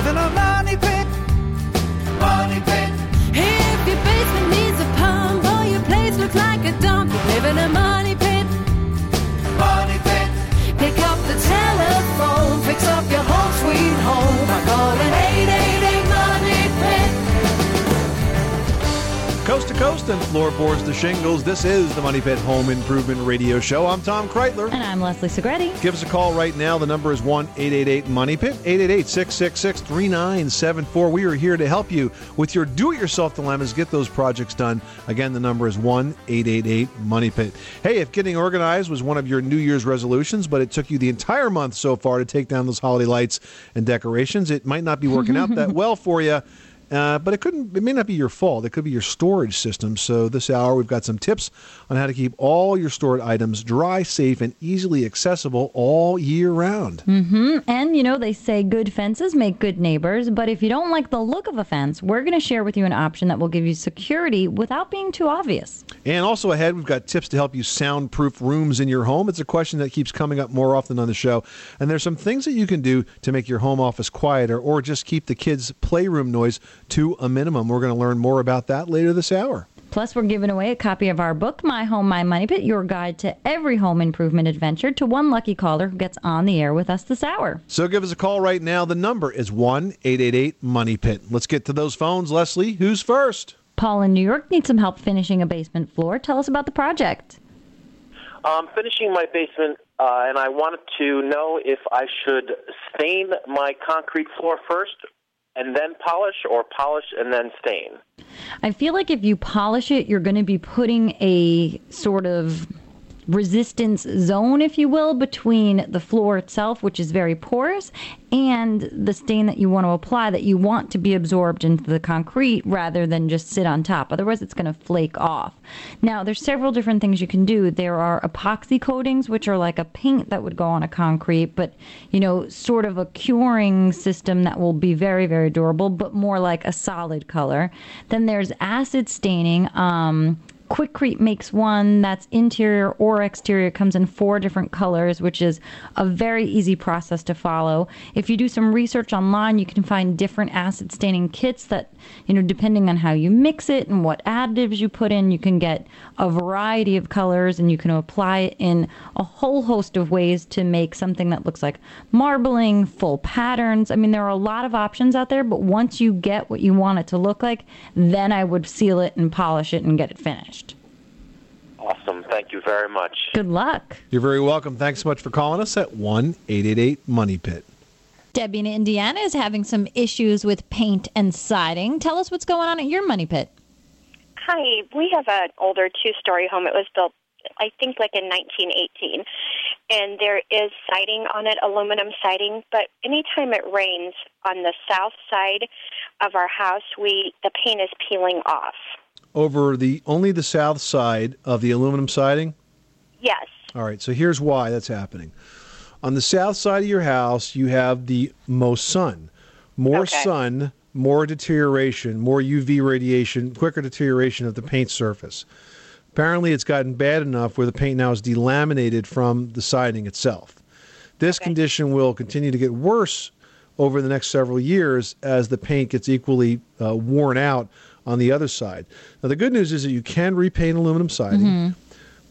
live in a money pit. Money pit. If your basement needs a pump or your place looks like a dump, you live in a Coast and floorboards to shingles. This is the Money Pit Home Improvement Radio Show. I'm Tom Kraeutler. And I'm Leslie Segrete. Give us a call right now. The number is 1 888 Money Pit, 888 666 3974. We are here to help you with your do it yourself dilemmas. Get those projects done. Again, the number is 1 888 Money Pit. Hey, if getting organized was one of your New Year's resolutions, but it took you the entire month so far to take down those holiday lights and decorations, it might not be working out that well for you. Uh, but it couldn't. It may not be your fault. It could be your storage system. So this hour we've got some tips on how to keep all your stored items dry, safe, and easily accessible all year round. Mm-hmm. And you know, they say good fences make good neighbors, but if you don't like the look of a fence, we're going to share with you an option that will give you security without being too obvious. And also ahead, we've got tips to help you soundproof rooms in your home. It's a question that keeps coming up more often on the show. And there's some things that you can do to make your home office quieter or just keep the kids' playroom noise to a minimum. We're going to learn more about that later this hour. Plus, we're giving away a copy of our book, My Home, My Money Pit, your guide to every home improvement adventure, to one lucky caller who gets on the air with us this hour. So give us a call right now. The number is 1 888 Money Pit. Let's get to those phones. Leslie, who's first? Paul in New York needs some help finishing a basement floor. Tell us about the project. I'm finishing my basement, uh, and I wanted to know if I should stain my concrete floor first and then polish, or polish and then stain. I feel like if you polish it, you're going to be putting a sort of resistance zone, if you will, between the floor itself, which is very porous, and the stain that you want to apply that you want to be absorbed into the concrete rather than just sit on top. Otherwise, it's going to flake off. Now, there's several different things you can do. There are epoxy coatings, which are like a paint that would go on a concrete, but, you know, sort of a curing system that will be very, very durable, but more like a solid color. Then there's acid staining. Um, Quikrete makes one that's interior or exterior. It comes in four different colors, which is a very easy process to follow. If you do some research online, you can find different acid staining kits that, you know, depending on how you mix it and what additives you put in, you can get a variety of colors and you can apply it in a whole host of ways to make something that looks like marbling, full patterns. I mean, there are a lot of options out there, but once you get what you want it to look like, then I would seal it and polish it and get it finished. Awesome. Thank you very much. Good luck. You're very welcome. Thanks so much for calling us at 1 888 Money Pit. Debbie in Indiana is having some issues with paint and siding. Tell us what's going on at your money pit. Hi, we have an older two-story home. It was built, I think, like in 1918, and there is siding on it, aluminum siding. But anytime it rains on the south side of our house, we the paint is peeling off. Over the only the south side of the aluminum siding? Yes. All right, so here's why that's happening. On the south side of your house, you have the most sun. More Okay. sun, more deterioration, more UV radiation, quicker deterioration of the paint surface. Apparently, it's gotten bad enough where the paint now is delaminated from the siding itself. This condition will continue to get worse over the next several years as the paint gets equally uh, worn out on the other side. Now, the good news is that you can repaint aluminum siding mm-hmm.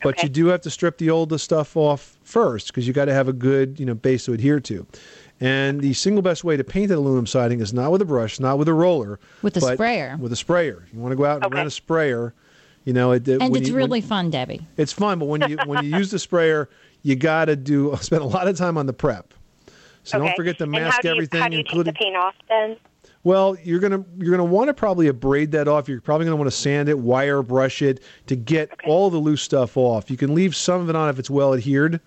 but you do have to strip the old stuff off first because you got to have a good you know base to adhere to and the single best way to paint that aluminum siding is not with a brush not with a roller With a sprayer. with a sprayer you want to go out and rent a sprayer you know it, it- And it's you- when- really fun, Debbie. it's fun but when you when you use the sprayer you got to do spend a lot of time on the prep so okay. don't forget to and how mask do you, everything How do you including take the paint off then? Well, you're gonna you're gonna want to probably abrade that off. You're probably gonna want to sand it, wire brush it to get all the loose stuff off. You can leave some of it on if it's well adhered,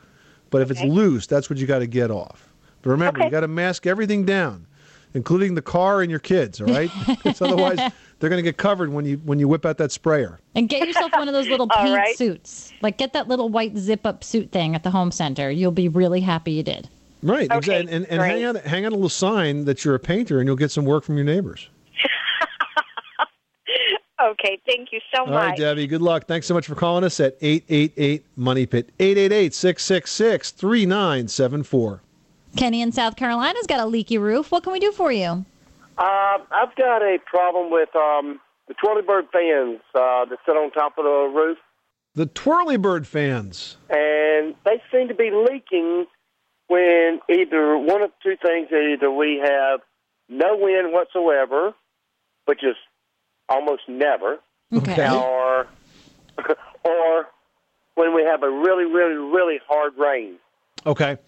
but if it's loose, that's what you got to get off. But remember, you got to mask everything down, including the car and your kids. All right, because otherwise they're gonna get covered when you when you whip out that sprayer. And get yourself one of those little paint right. suits. Like get that little white zip up suit thing at the home center. You'll be really happy you did. Right, Okay, exactly. And, and hang great. out hang out a little sign that you're a painter, and you'll get some work from your neighbors. Okay, thank you so All much. right, Debbie. Good luck. Thanks so much for calling us at 888 Money Pit. 888 666 3974. Kenny in South Carolina's got a leaky roof. What can we do for you? Uh, I've got a problem with um, the Twirly Bird fans uh, that sit on top of the roof, The Twirly Bird fans. and they seem to be leaking when either one of two things: either we have no wind whatsoever, which is almost never, Okay. or or when we have a really, really, really hard rain. Okay.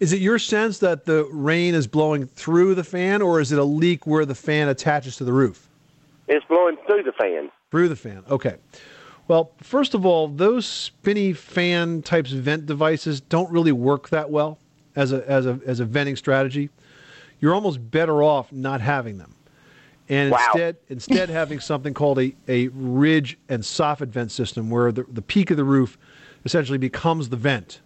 Is it your sense that the rain is blowing through the fan, or is it a leak where the fan attaches to the roof? It's blowing through the fan. Through the fan. Okay. Well, first of all, those spinny fan types of vent devices don't really work that well as a as a as a venting strategy. You're almost better off not having them. And Wow. instead instead having something called a, a ridge and soffit vent system where the, the peak of the roof essentially becomes the vent.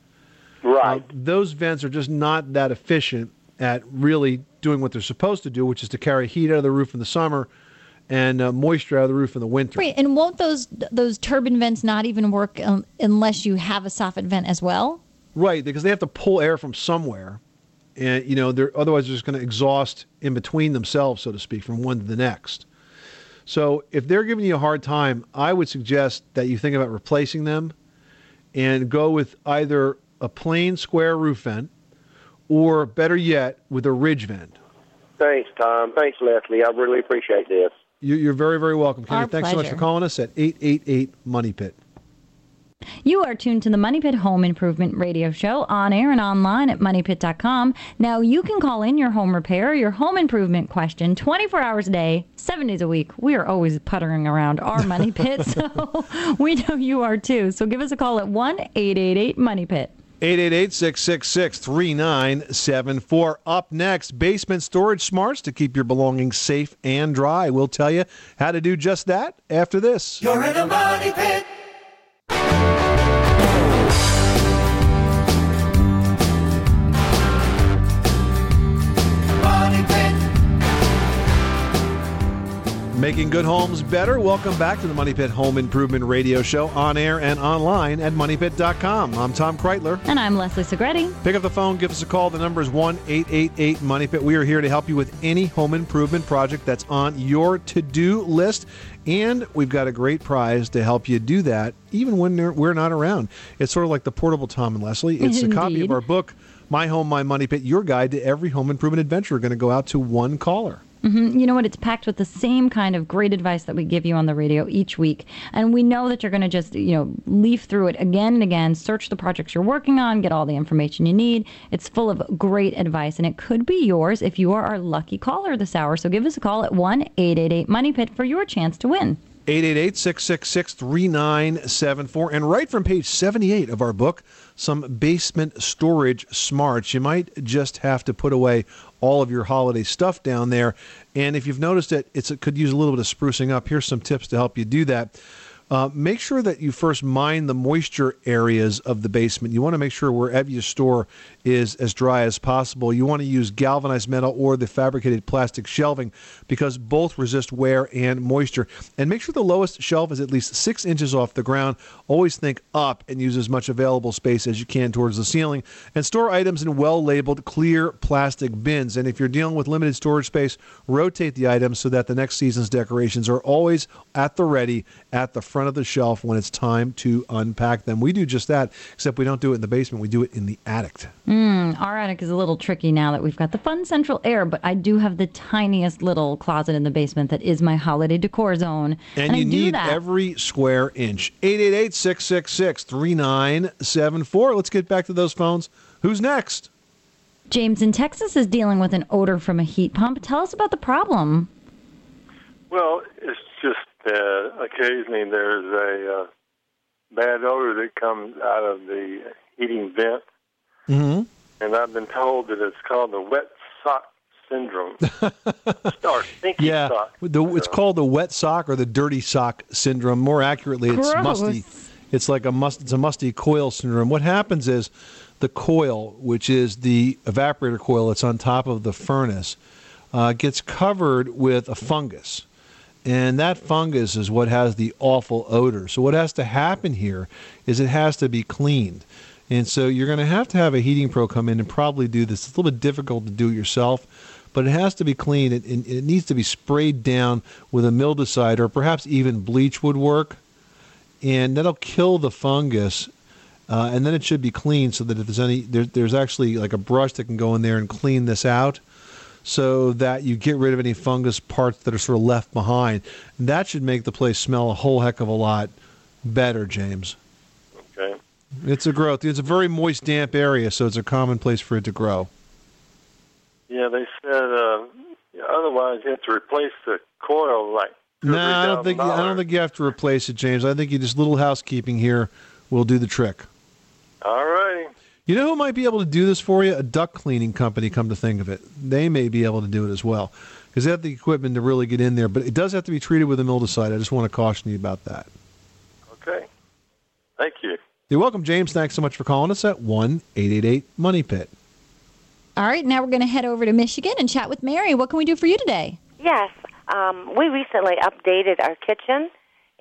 Right. Uh, those vents are just not that efficient at really doing what they're supposed to do, which is to carry heat out of the roof in the summer and uh, moisture out of the roof in the winter. Wait, and won't those those turbine vents not even work um, unless you have a soffit vent as well? Right, because they have to pull air from somewhere, and you know they're otherwise they're just going to exhaust in between themselves, so to speak, from one to the next. So if they're giving you a hard time, I would suggest that you think about replacing them, and go with either a plain square roof vent, or better yet, with a ridge vent. Thanks, Tom. Thanks, Leslie. I really appreciate this. You- You're very, very welcome, Kenny. Our Thanks so much for calling us at 888 Money Pit. You are tuned to the Money Pit Home Improvement Radio Show on air and online at moneypit.com. Now, you can call in your home repair, your home improvement question 24 hours a day, seven days a week. We are always puttering around our Money Pit, so we know you are too. So give us a call at 1 888 Money Pit. 888-666-3974. Up next, basement storage smarts to keep your belongings safe and dry. We'll tell you how to do just that after this. You're in a money pit. Making good homes better. Welcome back to the Money Pit Home Improvement Radio Show on air and online at moneypit.com. I'm Tom Kraeutler. And I'm Leslie Segrete. Pick up the phone, give us a call. The number is 1 888 Money Pit. We are here to help you with any home improvement project that's on your to do list. And we've got a great prize to help you do that, even when we're- not around. It's sort of like the portable Tom and Leslie. It's a copy of our book, My Home, My Money Pit, your guide to every home improvement adventure. We're going to go out to one caller. Mhm. You know what? It's packed with the same kind of great advice that we give you on the radio each week. And we know that you're going to just, you know, leaf through it again and again, search the projects you're working on, get all the information you need. It's full of great advice, and it could be yours if you are our lucky caller this hour. So give us a call at 1 888 Money Pit for your chance to win. 888 666 3974. And right from page 78 of our book, some basement storage smarts. You might just have to put away all of your holiday stuff down there. And if you've noticed it, it's, it could use a little bit of sprucing up. Here's some tips to help you do that. Uh, make sure that you first mine the moisture areas of the basement. You want to make sure wherever you store is as dry as possible. You want to use galvanized metal or the fabricated plastic shelving because both resist wear and moisture. And make sure the lowest shelf is at least six inches off the ground. Always think up and use as much available space as you can towards the ceiling. And store items in well labeled clear plastic bins. And if you're dealing with limited storage space, rotate the items so that the next season's decorations are always at the ready at the front of the shelf when it's time to unpack them. We do just that, except we don't do it in the basement, we do it in the attic. Mm, our attic is a little tricky now that we've got the fun central air, but I do have the tiniest little closet in the basement that is my holiday decor zone. And, I you do need that. every square inch. 888 666 3974. Let's get back to those phones. Who's next? James in Texas is dealing with an odor from a heat pump. Tell us about the problem. Well, it's just uh, occasionally there's a uh, bad odor that comes out of the heating vent, Mm-hmm. and I've been told that it's called the wet sock syndrome or stinky Yeah, sock. the, it's called the wet sock or the dirty sock syndrome. More accurately, it's Gross. musty. It's like a must. It's a musty coil syndrome. What happens is the coil, which is the evaporator coil that's on top of the furnace, uh, gets covered with a fungus, and that fungus is what has the awful odor. So what has to happen here is it has to be cleaned. And so you're going to have to have a heating pro come in and probably do this. It's a little bit difficult to do it yourself, but it has to be cleaned. It, it, it needs to be sprayed down with a mildewcide or perhaps even bleach would work, and that'll kill the fungus. Uh, and then it should be clean so that if there's any, there, there's actually like a brush that can go in there and clean this out so that you get rid of any fungus parts that are sort of left behind. And that should make the place smell a whole heck of a lot better, James. Okay. It's a growth. It's a very moist, damp area, so it's a common place for it to grow. Yeah, they said uh, otherwise you have to replace the coil like. No, I don't $3,000. think I don't think you have to replace it, James. I think you just little housekeeping here will do the trick. All righty. You know who might be able to do this for you? A duct cleaning company. Come to think of it, they may be able to do it as well because they have the equipment to really get in there. But it does have to be treated with a mildewcide. I just want to caution you about that. Okay. Thank you. You're welcome, James. Thanks so much for calling us at one eight eight eight Money Pit. All right, now we're going to head over to Michigan and chat with Mary. What can we do for you today? Yes, um, we recently updated our kitchen,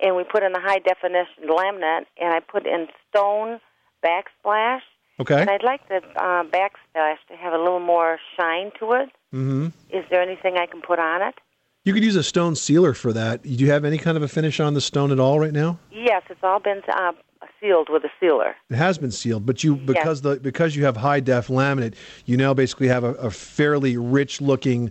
and we put in a high definition laminate, and I put in stone backsplash. Okay. And I'd like the uh, backsplash to have a little more shine to it. Mm-hmm. Is there anything I can put on it? You could use a stone sealer for that. Do you have any kind of a finish on the stone at all right now? Yes, it's all been uh, sealed with a sealer. It has been sealed, but you because the because you have high def laminate, you now basically have a, a fairly rich looking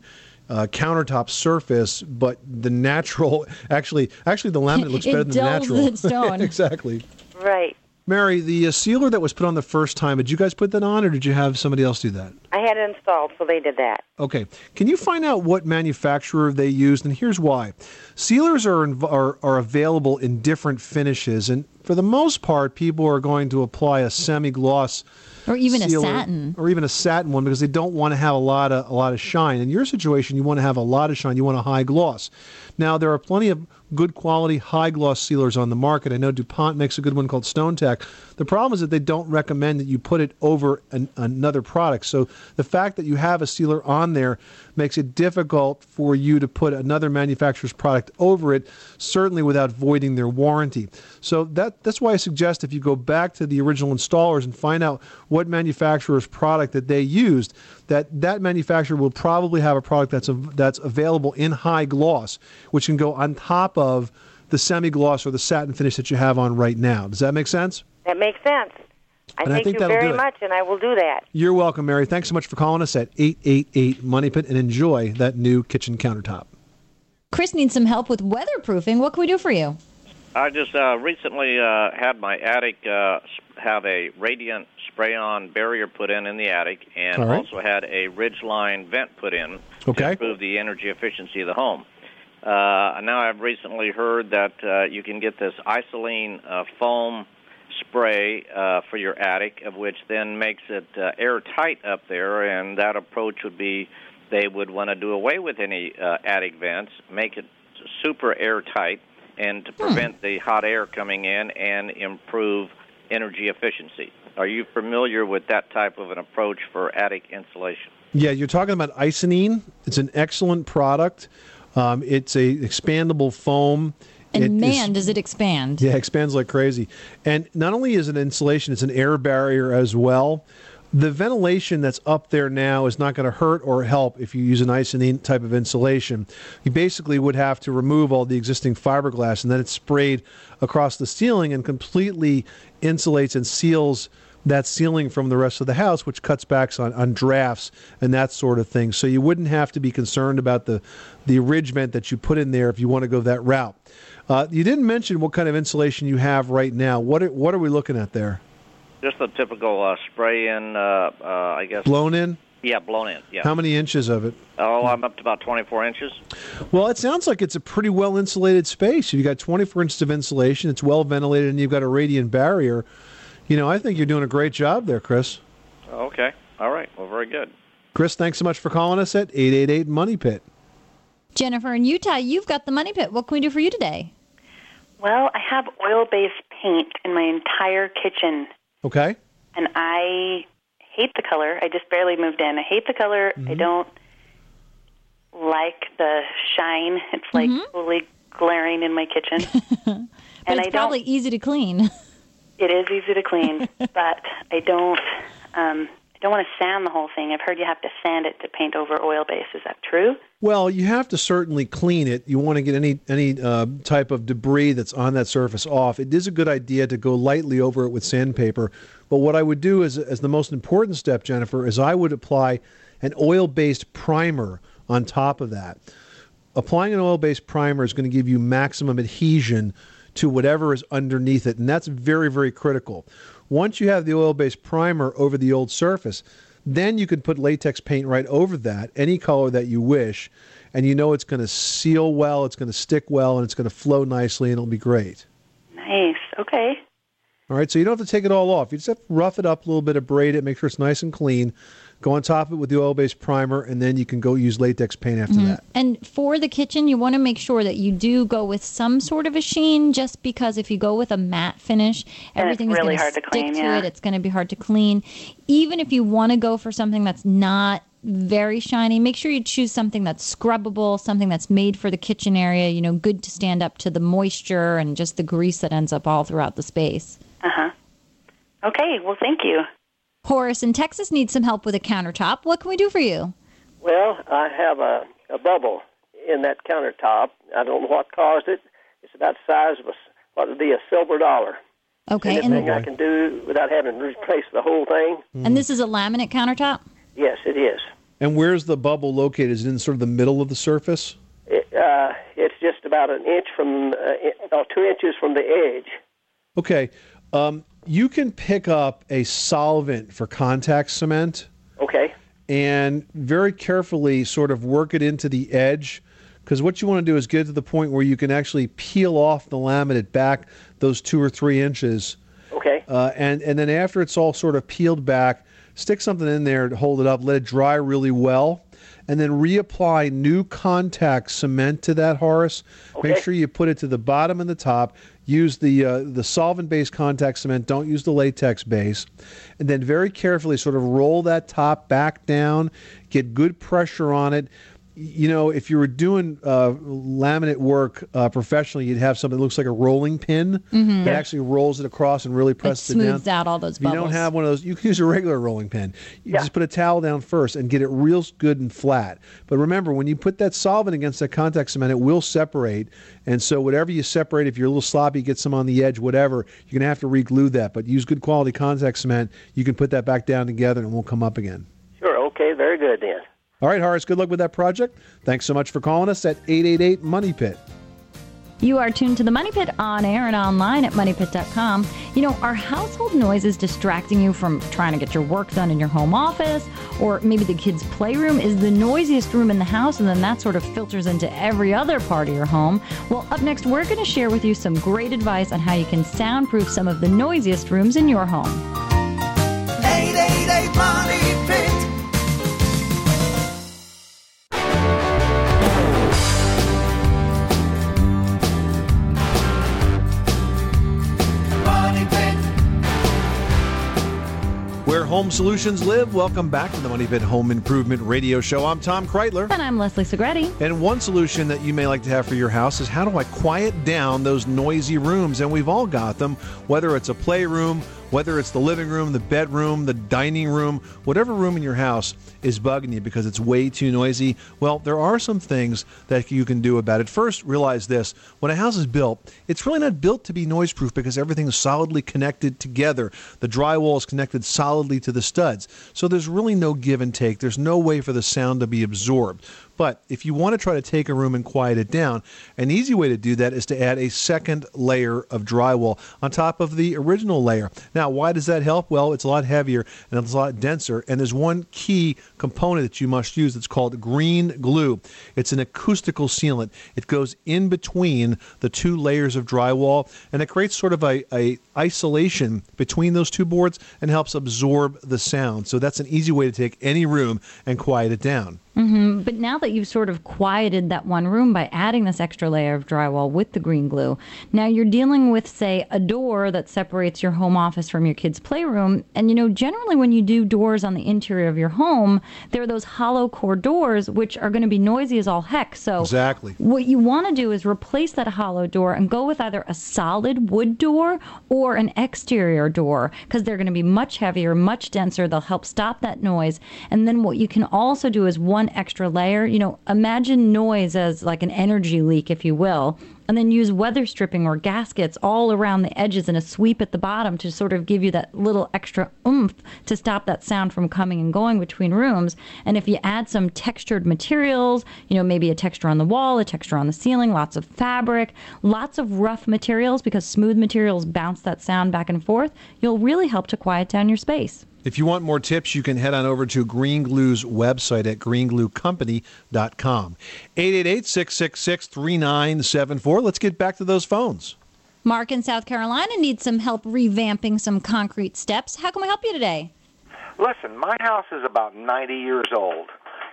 uh, countertop surface. But the natural, actually, actually the laminate looks better than the dulls natural. the stone. exactly. Right. Mary, the uh, sealer that was put on the first time, did you guys put that on, or did you have somebody else do that? I had it installed, so they did that. Okay. Can you find out what manufacturer they used? And here's why. Sealers are, inv- are, are available in different finishes, and for the most part, people are going to apply a semi gloss. Or even a satin. or even a satin one, because they don't want to have a lot of a lot of shine. In your situation, you want to have a lot of shine. You want a high gloss. Now, there are plenty of good quality high gloss sealers on the market. I know DuPont makes a good one called Stone Tech. The problem is that they don't recommend that you put it over an, another product. So the fact that you have a sealer on there makes it difficult for you to put another manufacturer's product over it, certainly without voiding their warranty. So that that's why I suggest if you go back to the original installers and find out what manufacturer's product that they used, that that manufacturer will probably have a product that's that's available in high gloss, which can go on top of the semi gloss or the satin finish that you have on right now. Does that make sense? That makes sense. I And I thank think you very much, and I will do that. You're welcome, Mary. Thanks so much for calling us at 888 Money Pit and enjoy that new kitchen countertop. Chris needs some help with weatherproofing. What can we do for you? I just uh, recently uh, had my attic uh, have a radiant spray-on barrier put in in the attic, and All right. also had a ridgeline vent put in Okay. to improve the energy efficiency of the home. Uh, now I've recently heard that uh, you can get this Icynene uh, foam spray uh, for your attic, of which then makes it uh, airtight up there, and that approach would be they would want to do away with any uh, attic vents, make it super airtight, and to prevent the hot air coming in and improve energy efficiency. Are you familiar with that type of an approach for attic insulation? Yeah, you're talking about Icynene. It's an excellent product. Um, it's a expandable foam. And It is- man, does it expand. Yeah, it expands like crazy. And not only is it insulation, it's an air barrier as well. The ventilation that's up there now is not going to hurt or help if you use an Icynene type of insulation. You basically would have to remove all the existing fiberglass and then it's sprayed across the ceiling and completely insulates and seals that ceiling from the rest of the house, which cuts back on, on drafts and that sort of thing. So you wouldn't have to be concerned about the, the ridge vent that you put in there if you want to go that route. Uh, you didn't mention what kind of insulation you have right now. What are, what are we looking at there? Just the typical uh, spray in, uh, uh, I guess. Blown in? Yeah, blown in. Yeah. How many inches of it? Oh, I'm up to about 24 inches. Well, it sounds like it's a pretty well insulated space. You've got 24 inches of insulation. It's well ventilated, and you've got a radiant barrier. You know, I think you're doing a great job there, Chris. Oh, okay. All right. Well, very good. Chris, thanks so much for calling us at 888 Money Pit. Jennifer in Utah, you've got the money pit. What can we do for you today? Well, I have oil based paint in my entire kitchen, Okay. and I hate the color. I just barely moved in. I hate the color. I mm-hmm. don't like the shine. It's like mm-hmm. totally glaring in my kitchen. But and it's I probably don't. easy to clean. It is easy to clean, but I don't. Um, don't want to sand the whole thing. I've heard you have to sand it to paint over oil base. Is that true? Well, you have to certainly clean it. You want to get any any uh, type of debris that's on that surface off. It is a good idea to go lightly over it with sandpaper. But what I would do is, as the most important step, Jennifer, is I would apply an oil-based primer on top of that. Applying an oil-based primer is going to give you maximum adhesion to whatever is underneath it, and that's very, very critical. Once you have the oil-based primer over the old surface, then you can put latex paint right over that, any color that you wish, and you know it's going to seal well, it's going to stick well, and it's going to flow nicely, and it'll be great. Nice. Okay. All right, so you don't have to take it all off. You just have to rough it up a little bit, abrade it, make sure it's nice and clean. Go on top of it with the oil-based primer, and then you can go use latex paint after Mhm. that. And for the kitchen, you want to make sure that you do go with some sort of a sheen, just because if you go with a matte finish, Then it's everything is really going to to stick clean, to yeah. it. It's going to be hard to clean. Even if you want to go for something that's not very shiny, make sure you choose something that's scrubbable, something that's made for the kitchen area. You know, good to stand up to the moisture and just the grease that ends up all throughout the space. Uh huh. Okay. Well, thank you. Horace in Texas needs some help with a countertop. What can we do for you? Well, I have a, a bubble in that countertop. I don't know what caused it. It's about the size of a, what would be a silver dollar. Okay, Anything and I can do without having to replace the whole thing? and this is a laminate countertop. Yes, it is. And where's the bubble located? Is it in sort of the middle of the surface? It, uh, it's just about an inch from, uh, in- oh, two inches from the edge. Okay. Um, you can pick up a solvent for contact cement. Okay. And very carefully sort of work it into the edge. Because what you want to do is get to the point where you can actually peel off the laminate back those two or three inches. Okay. Uh, and, and then after it's all sort of peeled back, stick something in there to hold it up, let it dry really well, and then reapply new contact cement to that, Horace. Make sure you put it to the bottom and the top. Use the uh, the solvent based contact cement. Don't use the latex base. And then very carefully sort of roll that top back down. Get good pressure on it. You know, if you were doing uh, laminate work uh, professionally, you'd have something that looks like a rolling pin Mhm. that actually rolls it across and really It presses it, down. smooths out all those If you don't have one of those, you can use a regular rolling pin. You just put a towel down first and get it real good and flat. But remember, when you put that solvent against that contact cement, it will separate. And so, whatever you separate, if you're a little sloppy, get some on the edge, whatever, you're going to have to re-glue that. But use good quality contact cement. You can put that back down together and it won't come up again. Sure. Okay. Very good then. All right, Horace, good luck with that project. Thanks so much for calling us at 888 Money Pit. You are tuned to the Money Pit on air and online at moneypit.com. You know, are household noises distracting you from trying to get your work done in your home office? Or maybe the kids' playroom is the noisiest room in the house, and then that sort of filters into every other part of your home? Well, up next, we're going to share with you some great advice on how you can soundproof some of the noisiest rooms in your home. Home solutions live, welcome back to the Money Pit Home Improvement Radio Show. I'm Tom Kraeutler. And I'm Leslie Segrete. And one solution that you may like to have for your house is how do I quiet down those noisy rooms? And we've all got them, whether it's a playroom, whether it's the living room, the bedroom, the dining room, whatever room in your house is bugging you because it's way too noisy. Well, there are some things that you can do about it. First, realize this when a house is built, it's really not built to be noise proof because everything is solidly connected together. The drywall is connected solidly to the studs. So there's really no give and take. There's no way for the sound to be absorbed. But if you want to try to take a room and quiet it down, an easy way to do that is to add a second layer of drywall on top of the original layer. Now, why does that help? Well, it's a lot heavier and it's a lot denser. And there's one key component that you must use that's called green glue. It's an acoustical sealant. It goes in between the two layers of drywall and it creates sort of a, a isolation between those two boards and helps absorb the sound. So that's an easy way to take any room and quiet it down. hmm but now that you've sort of quieted that one room by adding this extra layer of drywall with the green glue, now you're dealing with, say, a door that separates your home office from your kid's playroom. And, you know, generally when you do doors on the interior of your home, there are those hollow core doors, which are going to be noisy as all heck. So, Exactly. what you want to do is replace that hollow door and go with either a solid wood door or an exterior door because they're going to be much heavier, much denser. They'll help stop that noise. And then what you can also do is one extra layer. You know, imagine noise as like an energy leak, if you will. And then use weather stripping or gaskets all around the edges and a sweep at the bottom to sort of give you that little extra oomph to stop that sound from coming and going between rooms. And if you add some textured materials, you know, maybe a texture on the wall, a texture on the ceiling, lots of fabric, lots of rough materials because smooth materials bounce that sound back and forth, you'll really help to quiet down your space. If you want more tips, you can head on over to Green Glue's website at greengluecompany.com. 888-666-3974. Let's get back to those phones. Mark in South Carolina needs some help revamping some concrete steps. How can we help you today? Listen, my house is about 90 years old,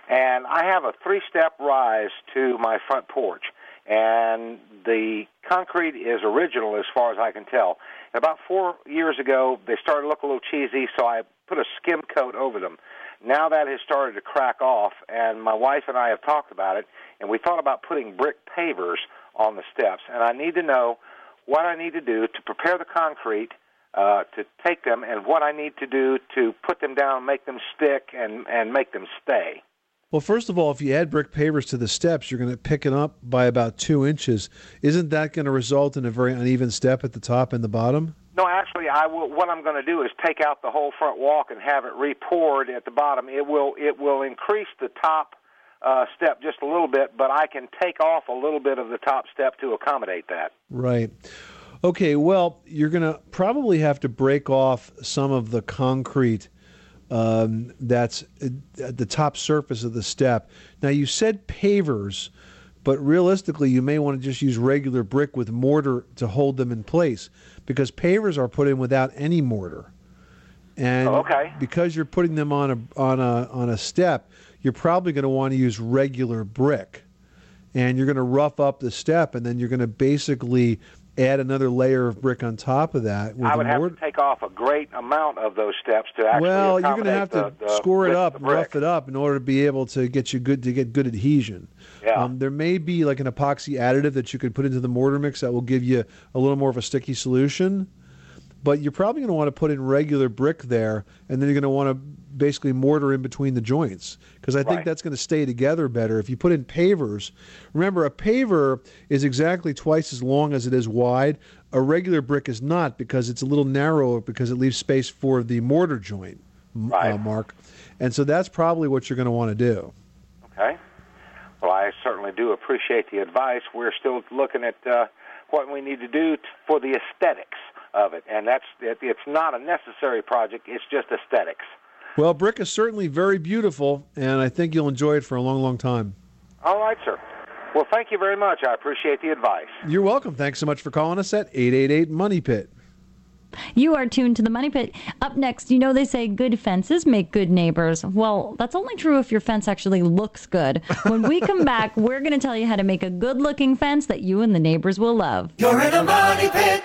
and I have a three step rise to my front porch. And the concrete is original as far as I can tell. About four years ago, they started to look a little cheesy, so I put a skim coat over them. Now that has started to crack off, and my wife and I have talked about it, and we thought about putting brick pavers on the steps. And I need to know what I need to do to prepare the concrete uh, to take them, and what I need to do to put them down, make them stick, and and make them stay. Well, first of all, if you add brick pavers to the steps, you're going to pick it up by about two inches. Isn't that going to result in a very uneven step at the top and the bottom? No, actually, I will. What I'm going to do is take out the whole front walk and have it re-poured at the bottom. It will it will increase the top uh, step just a little bit, but I can take off a little bit of the top step to accommodate that. Right. Okay, well, you're going to probably have to break off some of the concrete um, that's at the top surface of the step. Now, you said pavers, but realistically, you may want to just use regular brick with mortar to hold them in place because pavers are put in without any mortar. And oh, okay. because you're putting them on a on a on a step, you're probably going to want to use regular brick. And you're going to rough up the step and then you're going to basically add another layer of brick on top of that I would have mortar. to take off a great amount of those steps to actually well, you're going to have to the- the score it up of and the rough it up in order to be able to get you good to get good adhesion. Yeah. Um, there may be like an epoxy additive that you could put into the mortar mix that will give you a little more of a sticky solution. But you're probably going to want to put in regular brick there, and then you're going to want to basically mortar in between the joints because I think that's going to stay together better. If you put in pavers, remember a paver is exactly twice as long as it is wide. A regular brick is not because it's a little narrower because it leaves space for the mortar joint, m- uh, Mark. And so that's probably what you're going to want to do. Okay. Well, I certainly do appreciate the advice. We're still looking at uh, what we need to do t- for the aesthetics of it, and that's it, it's not a necessary project. It's just aesthetics. Well, brick is certainly very beautiful, and I think you'll enjoy it for a long, long time. All right, sir. Well, thank you very much. I appreciate the advice. You're welcome. Thanks so much for calling us at 888 Money Pit. You are tuned to the Money Pit. Up next, you know they say good fences make good neighbors. Well, that's only true if your fence actually looks good. When we come back, we're going to tell you how to make a good looking fence that you and the neighbors will love. You're in a money pit.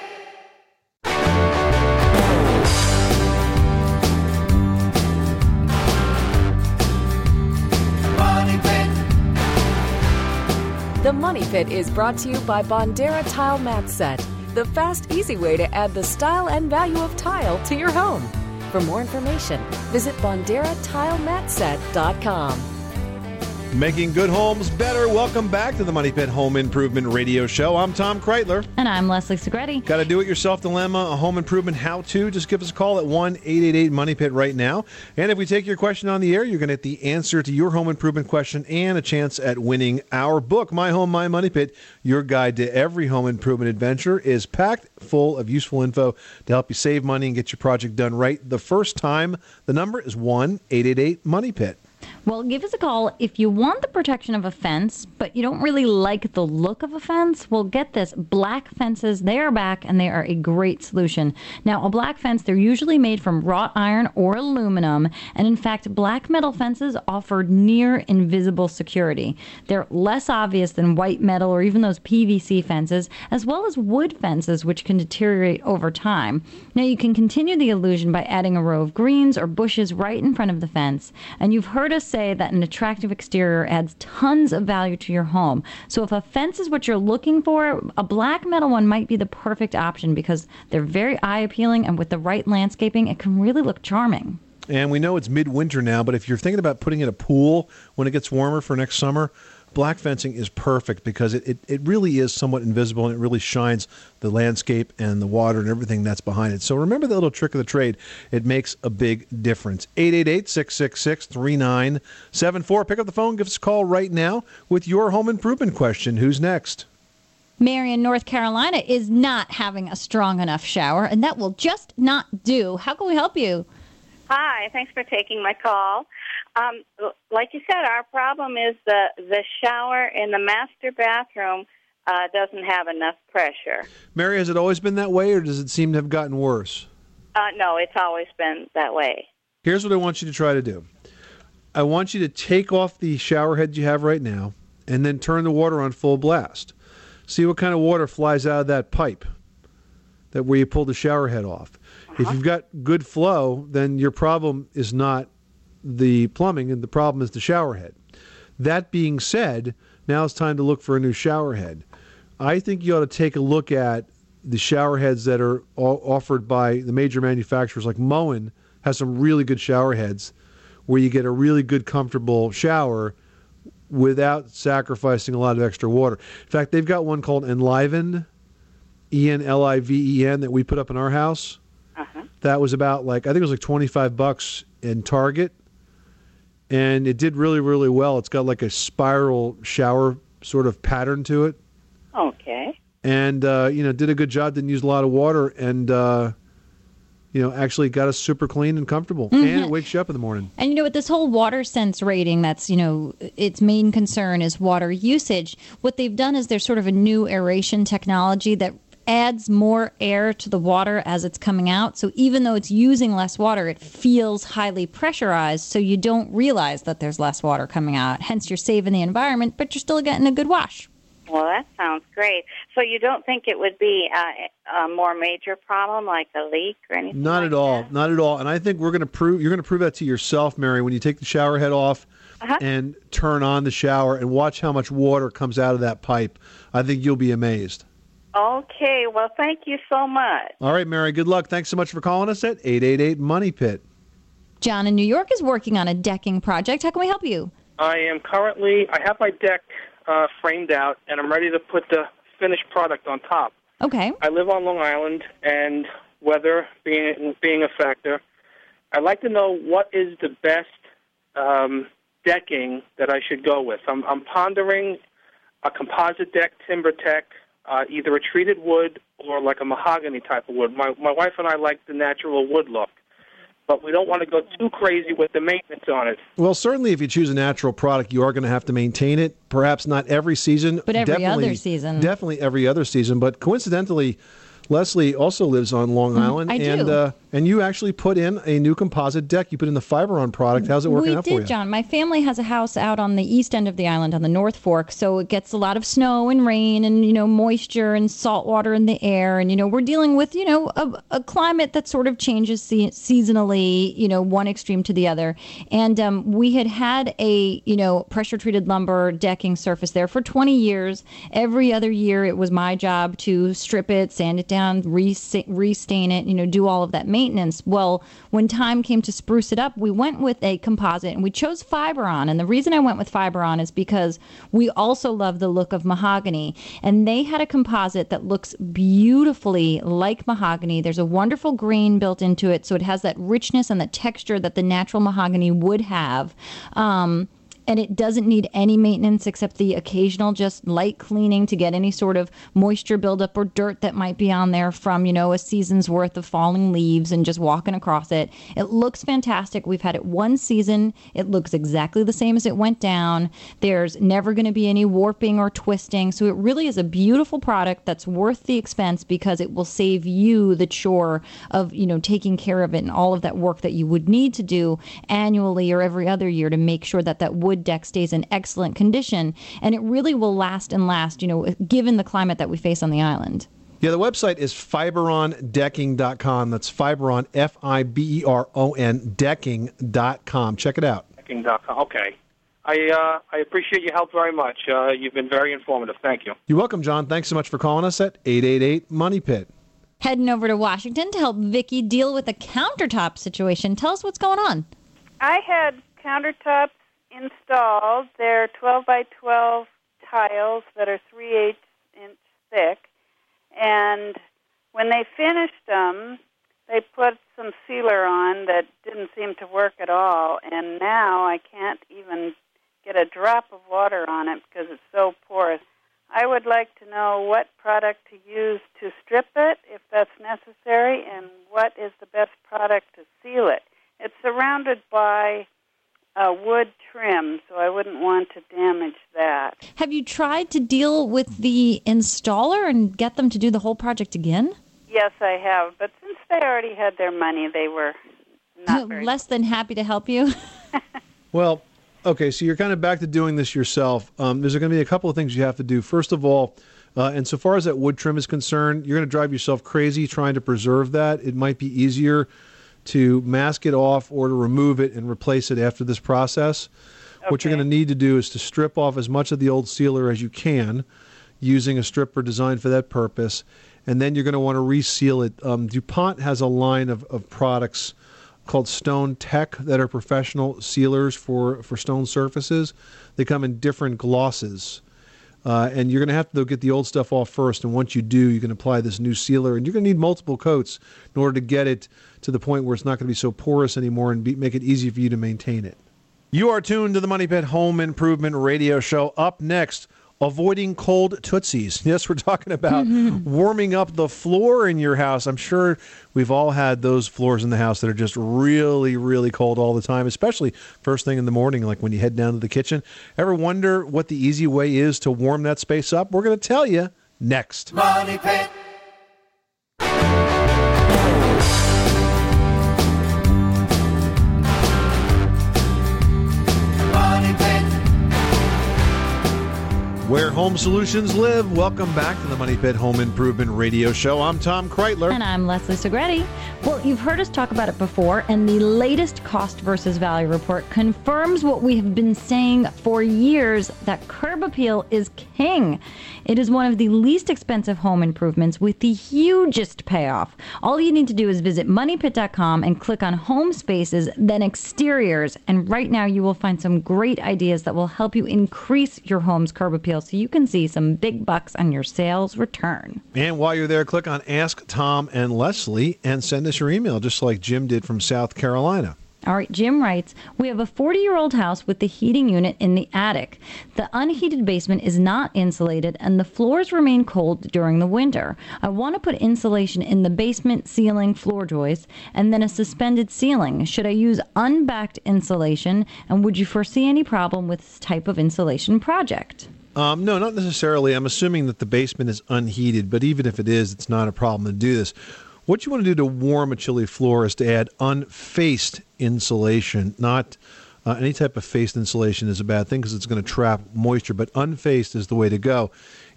Money Pit is brought to you by Bondera Tile Mat Set, the fast, easy way to add the style and value of tile to your home. For more information, visit BonderaTileMatSet.com. Making good homes better. Welcome back to the Money Pit Home Improvement Radio Show. I'm Tom Kraeutler. And I'm Leslie Segrete. Got a do it yourself dilemma, a home improvement how to? Just give us a call at 1 888 Money Pit right now. And if we take your question on the air, you're going to get the answer to your home improvement question and a chance at winning our book, My Home, My Money Pit. Your guide to every home improvement adventure is packed full of useful info to help you save money and get your project done right the first time. The number is 1 888 Money Pit. Well, give us a call if you want the protection of a fence, but you don't really like the look of a fence. Well, get this black fences, they are back and they are a great solution. Now, a black fence, they're usually made from wrought iron or aluminum, and in fact, black metal fences offer near invisible security. They're less obvious than white metal or even those PVC fences, as well as wood fences, which can deteriorate over time. Now, you can continue the illusion by adding a row of greens or bushes right in front of the fence, and you've heard us say that an attractive exterior adds tons of value to your home. So if a fence is what you're looking for, a black metal one might be the perfect option because they're very eye appealing and with the right landscaping, it can really look charming. And we know it's midwinter now, but if you're thinking about putting in a pool when it gets warmer for next summer, black fencing is perfect because it, it, it really is somewhat invisible and it really shines the landscape and the water and everything that's behind it. So remember that little trick of the trade. It makes a big difference. 888 666 3974. Pick up the phone, give us a call right now with your home improvement question. Who's next? Marion, North Carolina is not having a strong enough shower, and that will just not do. How can we help you? Hi, thanks for taking my call. Um, like you said, our problem is the the shower in the master bathroom uh, doesn't have enough pressure. Mary, has it always been that way or does it seem to have gotten worse? Uh, no, it's always been that way. Here's what I want you to try to do. I want you to take off the shower head you have right now and then turn the water on full blast. See what kind of water flies out of that pipe that where you pull the shower head off. If you've got good flow, then your problem is not the plumbing and the problem is the shower head. That being said, now it's time to look for a new shower head. I think you ought to take a look at the shower heads that are offered by the major manufacturers like Moen has some really good shower heads where you get a really good comfortable shower without sacrificing a lot of extra water. In fact, they've got one called Enliven, E N L I V E N that we put up in our house. Uh-huh. That was about like I think it was like 25 bucks in Target. And it did really really well. It's got like a spiral shower sort of pattern to it Okay. and uh, you know did a good job. Didn't use a lot of water, and uh, you know actually got us super clean and comfortable. And it wakes you up in the morning. And you know, with this whole water sense rating, that's, you know, its main concern is water usage. What they've done is there's sort of a new aeration technology that adds more air to the water as it's coming out. So even though it's using less water, it feels highly pressurized. So you don't realize that there's less water coming out. Hence, you're saving the environment, but you're still getting a good wash. Well, that sounds great. So you don't think it would be uh, a more major problem like a leak or anything? Not at all. Not at all. And I think we're going to prove you're going to prove that to yourself, Mary, when you take the shower head off Uh-huh. and turn on the shower and watch how much water comes out of that pipe. I think you'll be amazed. Okay. Well, thank you so much. All right, Mary. Good luck. Thanks so much for calling us at 888 Money Pit. John in New York is working on a decking project. How can we help you? I am currently, I have my deck uh, framed out, and I'm ready to put the finished product on top. Okay. I live on Long Island, and weather being being a factor, I'd like to know what is the best um, decking that I should go with. I'm, I'm pondering a composite deck, TimberTech, uh, either a treated wood or like a mahogany type of wood. My my wife and I like the natural wood look, but we don't want to go too crazy with the maintenance on it. Well, certainly if you choose a natural product, you are going to have to maintain it. Perhaps not every season, But every definitely- other season. Definitely every other season. But coincidentally, Leslie also lives on Long Island, Mm-hmm. I and do. Uh, and you actually put in a new composite deck. You put in the Fiberon product. How's it working we out did, for you? John. My family has a house out on the east end of the island on the North Fork, so it gets a lot of snow and rain and you know moisture and salt water in the air, and you know we're dealing with you know a, a climate that sort of changes se- seasonally, you know one extreme to the other. And um, we had had a you know pressure treated lumber decking surface there for 20 years. Every other year, it was my job to strip it, sand it down, re- restain it, you know, do all of that maintenance. Well, when time came to spruce it up, we went with a composite and we chose Fiberon. And the reason I went with Fiberon is because we also love the look of mahogany. And they had a composite that looks beautifully like mahogany. There's a wonderful grain built into it, so it has that richness and the texture that the natural mahogany would have. Um, and it doesn't need any maintenance except the occasional just light cleaning to get any sort of moisture buildup or dirt that might be on there from, you know, a season's worth of falling leaves and just walking across it. It looks fantastic. We've had it one season. It looks exactly the same as it went down. There's never going to be any warping or twisting. So it really is a beautiful product that's worth the expense because it will save you the chore of, you know, taking care of it and all of that work that you would need to do annually or every other year to make sure that that wood deck stays in excellent condition. And it really will last and last, you know, given the climate that we face on the island. Yeah, the website is fiberondecking.com. That's Fiberon, F I B E R O N, decking.com. Check it out. Decking.com. Okay. I uh, I appreciate your help very much. Uh, you've been very informative. Thank you. You're welcome, John. Thanks so much for calling us at 888 Money Pit. Heading over to Washington to help Vicky deal with a countertop situation. Tell us what's going on. I had countertops installed. They're 12 by 12 tiles that are 3 8 inch thick. And when they finished them, they put some sealer on that didn't seem to work at all. And now I can't even get a drop of water on it because it's so porous. I would like to know what product to use to strip it, if that's necessary, and what is the best product to seal it. It's surrounded by uh, wood trim, so I wouldn't want to damage that. Have you tried to deal with the installer and get them to do the whole project again? Yes, I have, but since they already had their money, they were not very. Less than happy to help you. Well, okay, so you're kind of back to doing this yourself. Um, there's going to be a couple of things you have to do. First of all, uh, far as that wood trim is concerned, you're going to drive yourself crazy trying to preserve that. It might be easier to mask it off or to remove it and replace it after this process. What you're going to need to do is to strip off as much of the old sealer as you can using a stripper designed for that purpose. And then you're going to want to reseal it. Um, DuPont has a line of, of products called StoneTech that are professional sealers for, for stone surfaces. They come in different glosses. Uh, and you're going to have to get the old stuff off first. And once you do, you can apply this new sealer. And you're going to need multiple coats in order to get it to the point where it's not going to be so porous anymore and be, make it easy for you to maintain it. You are tuned to the Money Pit Home Improvement Radio Show. Up next, avoiding cold tootsies. Yes, we're talking about warming up the floor in your house. I'm sure we've all had those floors in the house that are just really, really cold all the time, especially first thing in the morning, like when you head down to the kitchen. Ever wonder what the easy way is to warm that space up? We're going to tell you next. Money Pit. Where home solutions live. Welcome back to the Money Pit Home Improvement Radio Show. I'm Tom Kraeutler. And I'm Leslie Segrete. Well, you've heard us talk about it before, and the latest cost versus value report confirms what we have been saying for years that curb appeal is king. It is one of the least expensive home improvements with the hugest payoff. All you need to do is visit moneypit.com and click on home spaces, then exteriors. And right now, you will find some great ideas that will help you increase your home's curb appeal so you can see some big bucks on your sales return. And while you're there, click on Ask Tom and Leslie and send us your email, just like Jim did from South Carolina. All right, Jim writes We have a 40 year old house with the heating unit in the attic. The unheated basement is not insulated, and the floors remain cold during the winter. I want to put insulation in the basement ceiling floor joists and then a suspended ceiling. Should I use unbacked insulation, and would you foresee any problem with this type of insulation project? Um, no, not necessarily. I'm assuming that the basement is unheated, but even if it is, it's not a problem to do this. What you want to do to warm a chilly floor is to add unfaced insulation. Not uh, any type of faced insulation is a bad thing because it's going to trap moisture, but unfaced is the way to go.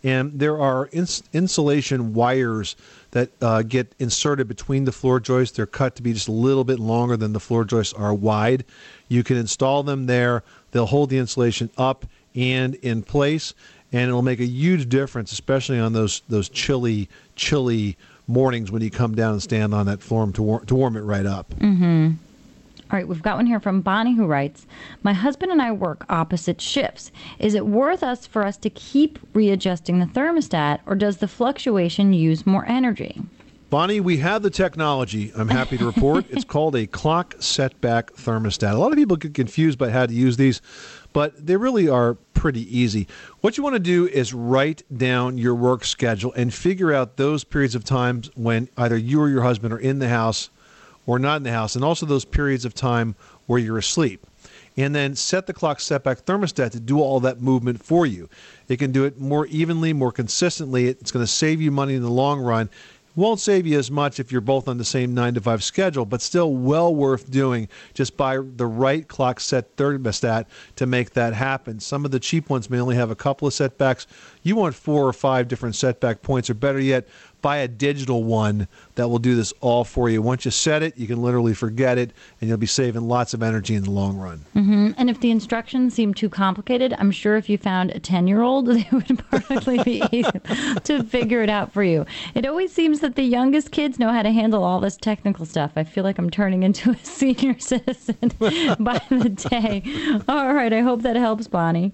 And there are ins- insulation wires that uh, get inserted between the floor joists. They're cut to be just a little bit longer than the floor joists are wide. You can install them there. They'll hold the insulation up and in place, and it'll make a huge difference, especially on those those chilly, chilly mornings when you come down and stand on that floor to war- to warm it right up. Mm-hmm. All right, we've got one here from Bonnie who writes My husband and I work opposite shifts. Is it worth us for us to keep readjusting the thermostat, or does the fluctuation use more energy? Bonnie, we have the technology. I'm happy to report. it's called a clock setback thermostat. A lot of people get confused by how to use these, but they really are pretty easy. What you want to do is write down your work schedule and figure out those periods of times when either you or your husband are in the house or not in the house, and also those periods of time where you're asleep. And then set the clock setback thermostat to do all that movement for you. It can do it more evenly, more consistently. It's going to save you money in the long run won't save you as much if you're both on the same 9 to 5 schedule, but still well worth doing. Just buy the right clock set thermostat to make that happen. Some of the cheap ones may only have a couple of setbacks. You want four or five different setback points, or better yet, buy a digital one that will do this all for you. Once you set it, you can literally forget it, and you'll be saving lots of energy in the long run. hmm And if the instructions seem too complicated, I'm sure if you found a 10 year old, they would probably be easy to figure it out for you. It always seems that the youngest kids know how to handle all this technical stuff. I feel like I'm turning into a senior citizen by the day. All right, I hope that helps, Bonnie.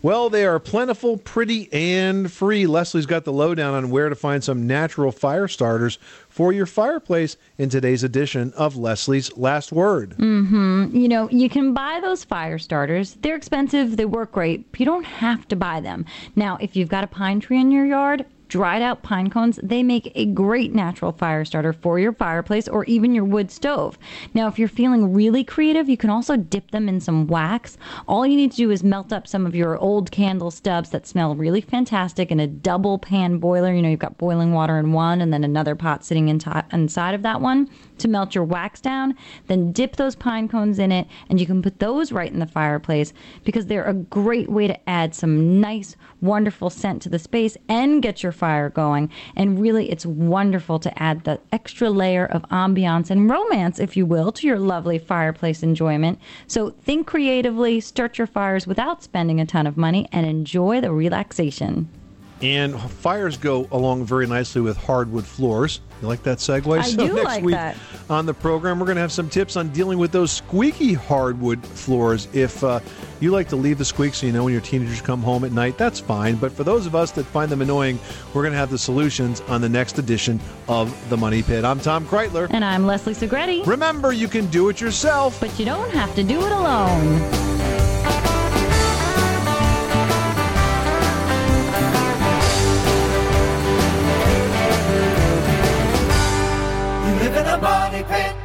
Well, they are plentiful, pretty, and free. Leslie's got the lowdown on where to find some natural fire starters for your fireplace in today's edition of Leslie's Last Word. Mm-hmm. You know, you can buy those fire starters. They're expensive, they work great, but you don't have to buy them. Now, if you've got a pine tree in your yard, dried out pine cones, they make a great natural fire starter for your fireplace or even your wood stove. Now, if you're feeling really creative, you can also dip them in some wax. All you need to do is melt up some of your old candle stubs that smell really fantastic in a double pan boiler. You know, you've got boiling water in one and then another pot sitting into, inside of that one to melt your wax down. Then dip those pine cones in it and you can put those right in the fireplace because they're a great way to add some nice, wonderful scent to the space and get your fire going. And really, it's wonderful to add the extra layer of ambiance and romance, if you will, to your lovely fireplace enjoyment. So think creatively, start your fires without spending a ton of money, and enjoy the relaxation. And fires go along very nicely with hardwood floors. You like that segue? I do next like week that. on the program, we're going to have some tips on dealing with those squeaky hardwood floors. If uh, you like to leave the squeak so you know when your teenagers come home at night, that's fine. But for those of us that find them annoying, we're going to have the solutions on the next edition of The Money Pit. I'm Tom Kraeutler. And I'm Leslie Segrete. Remember, you can do it yourself. But you don't have to do it alone. Hey.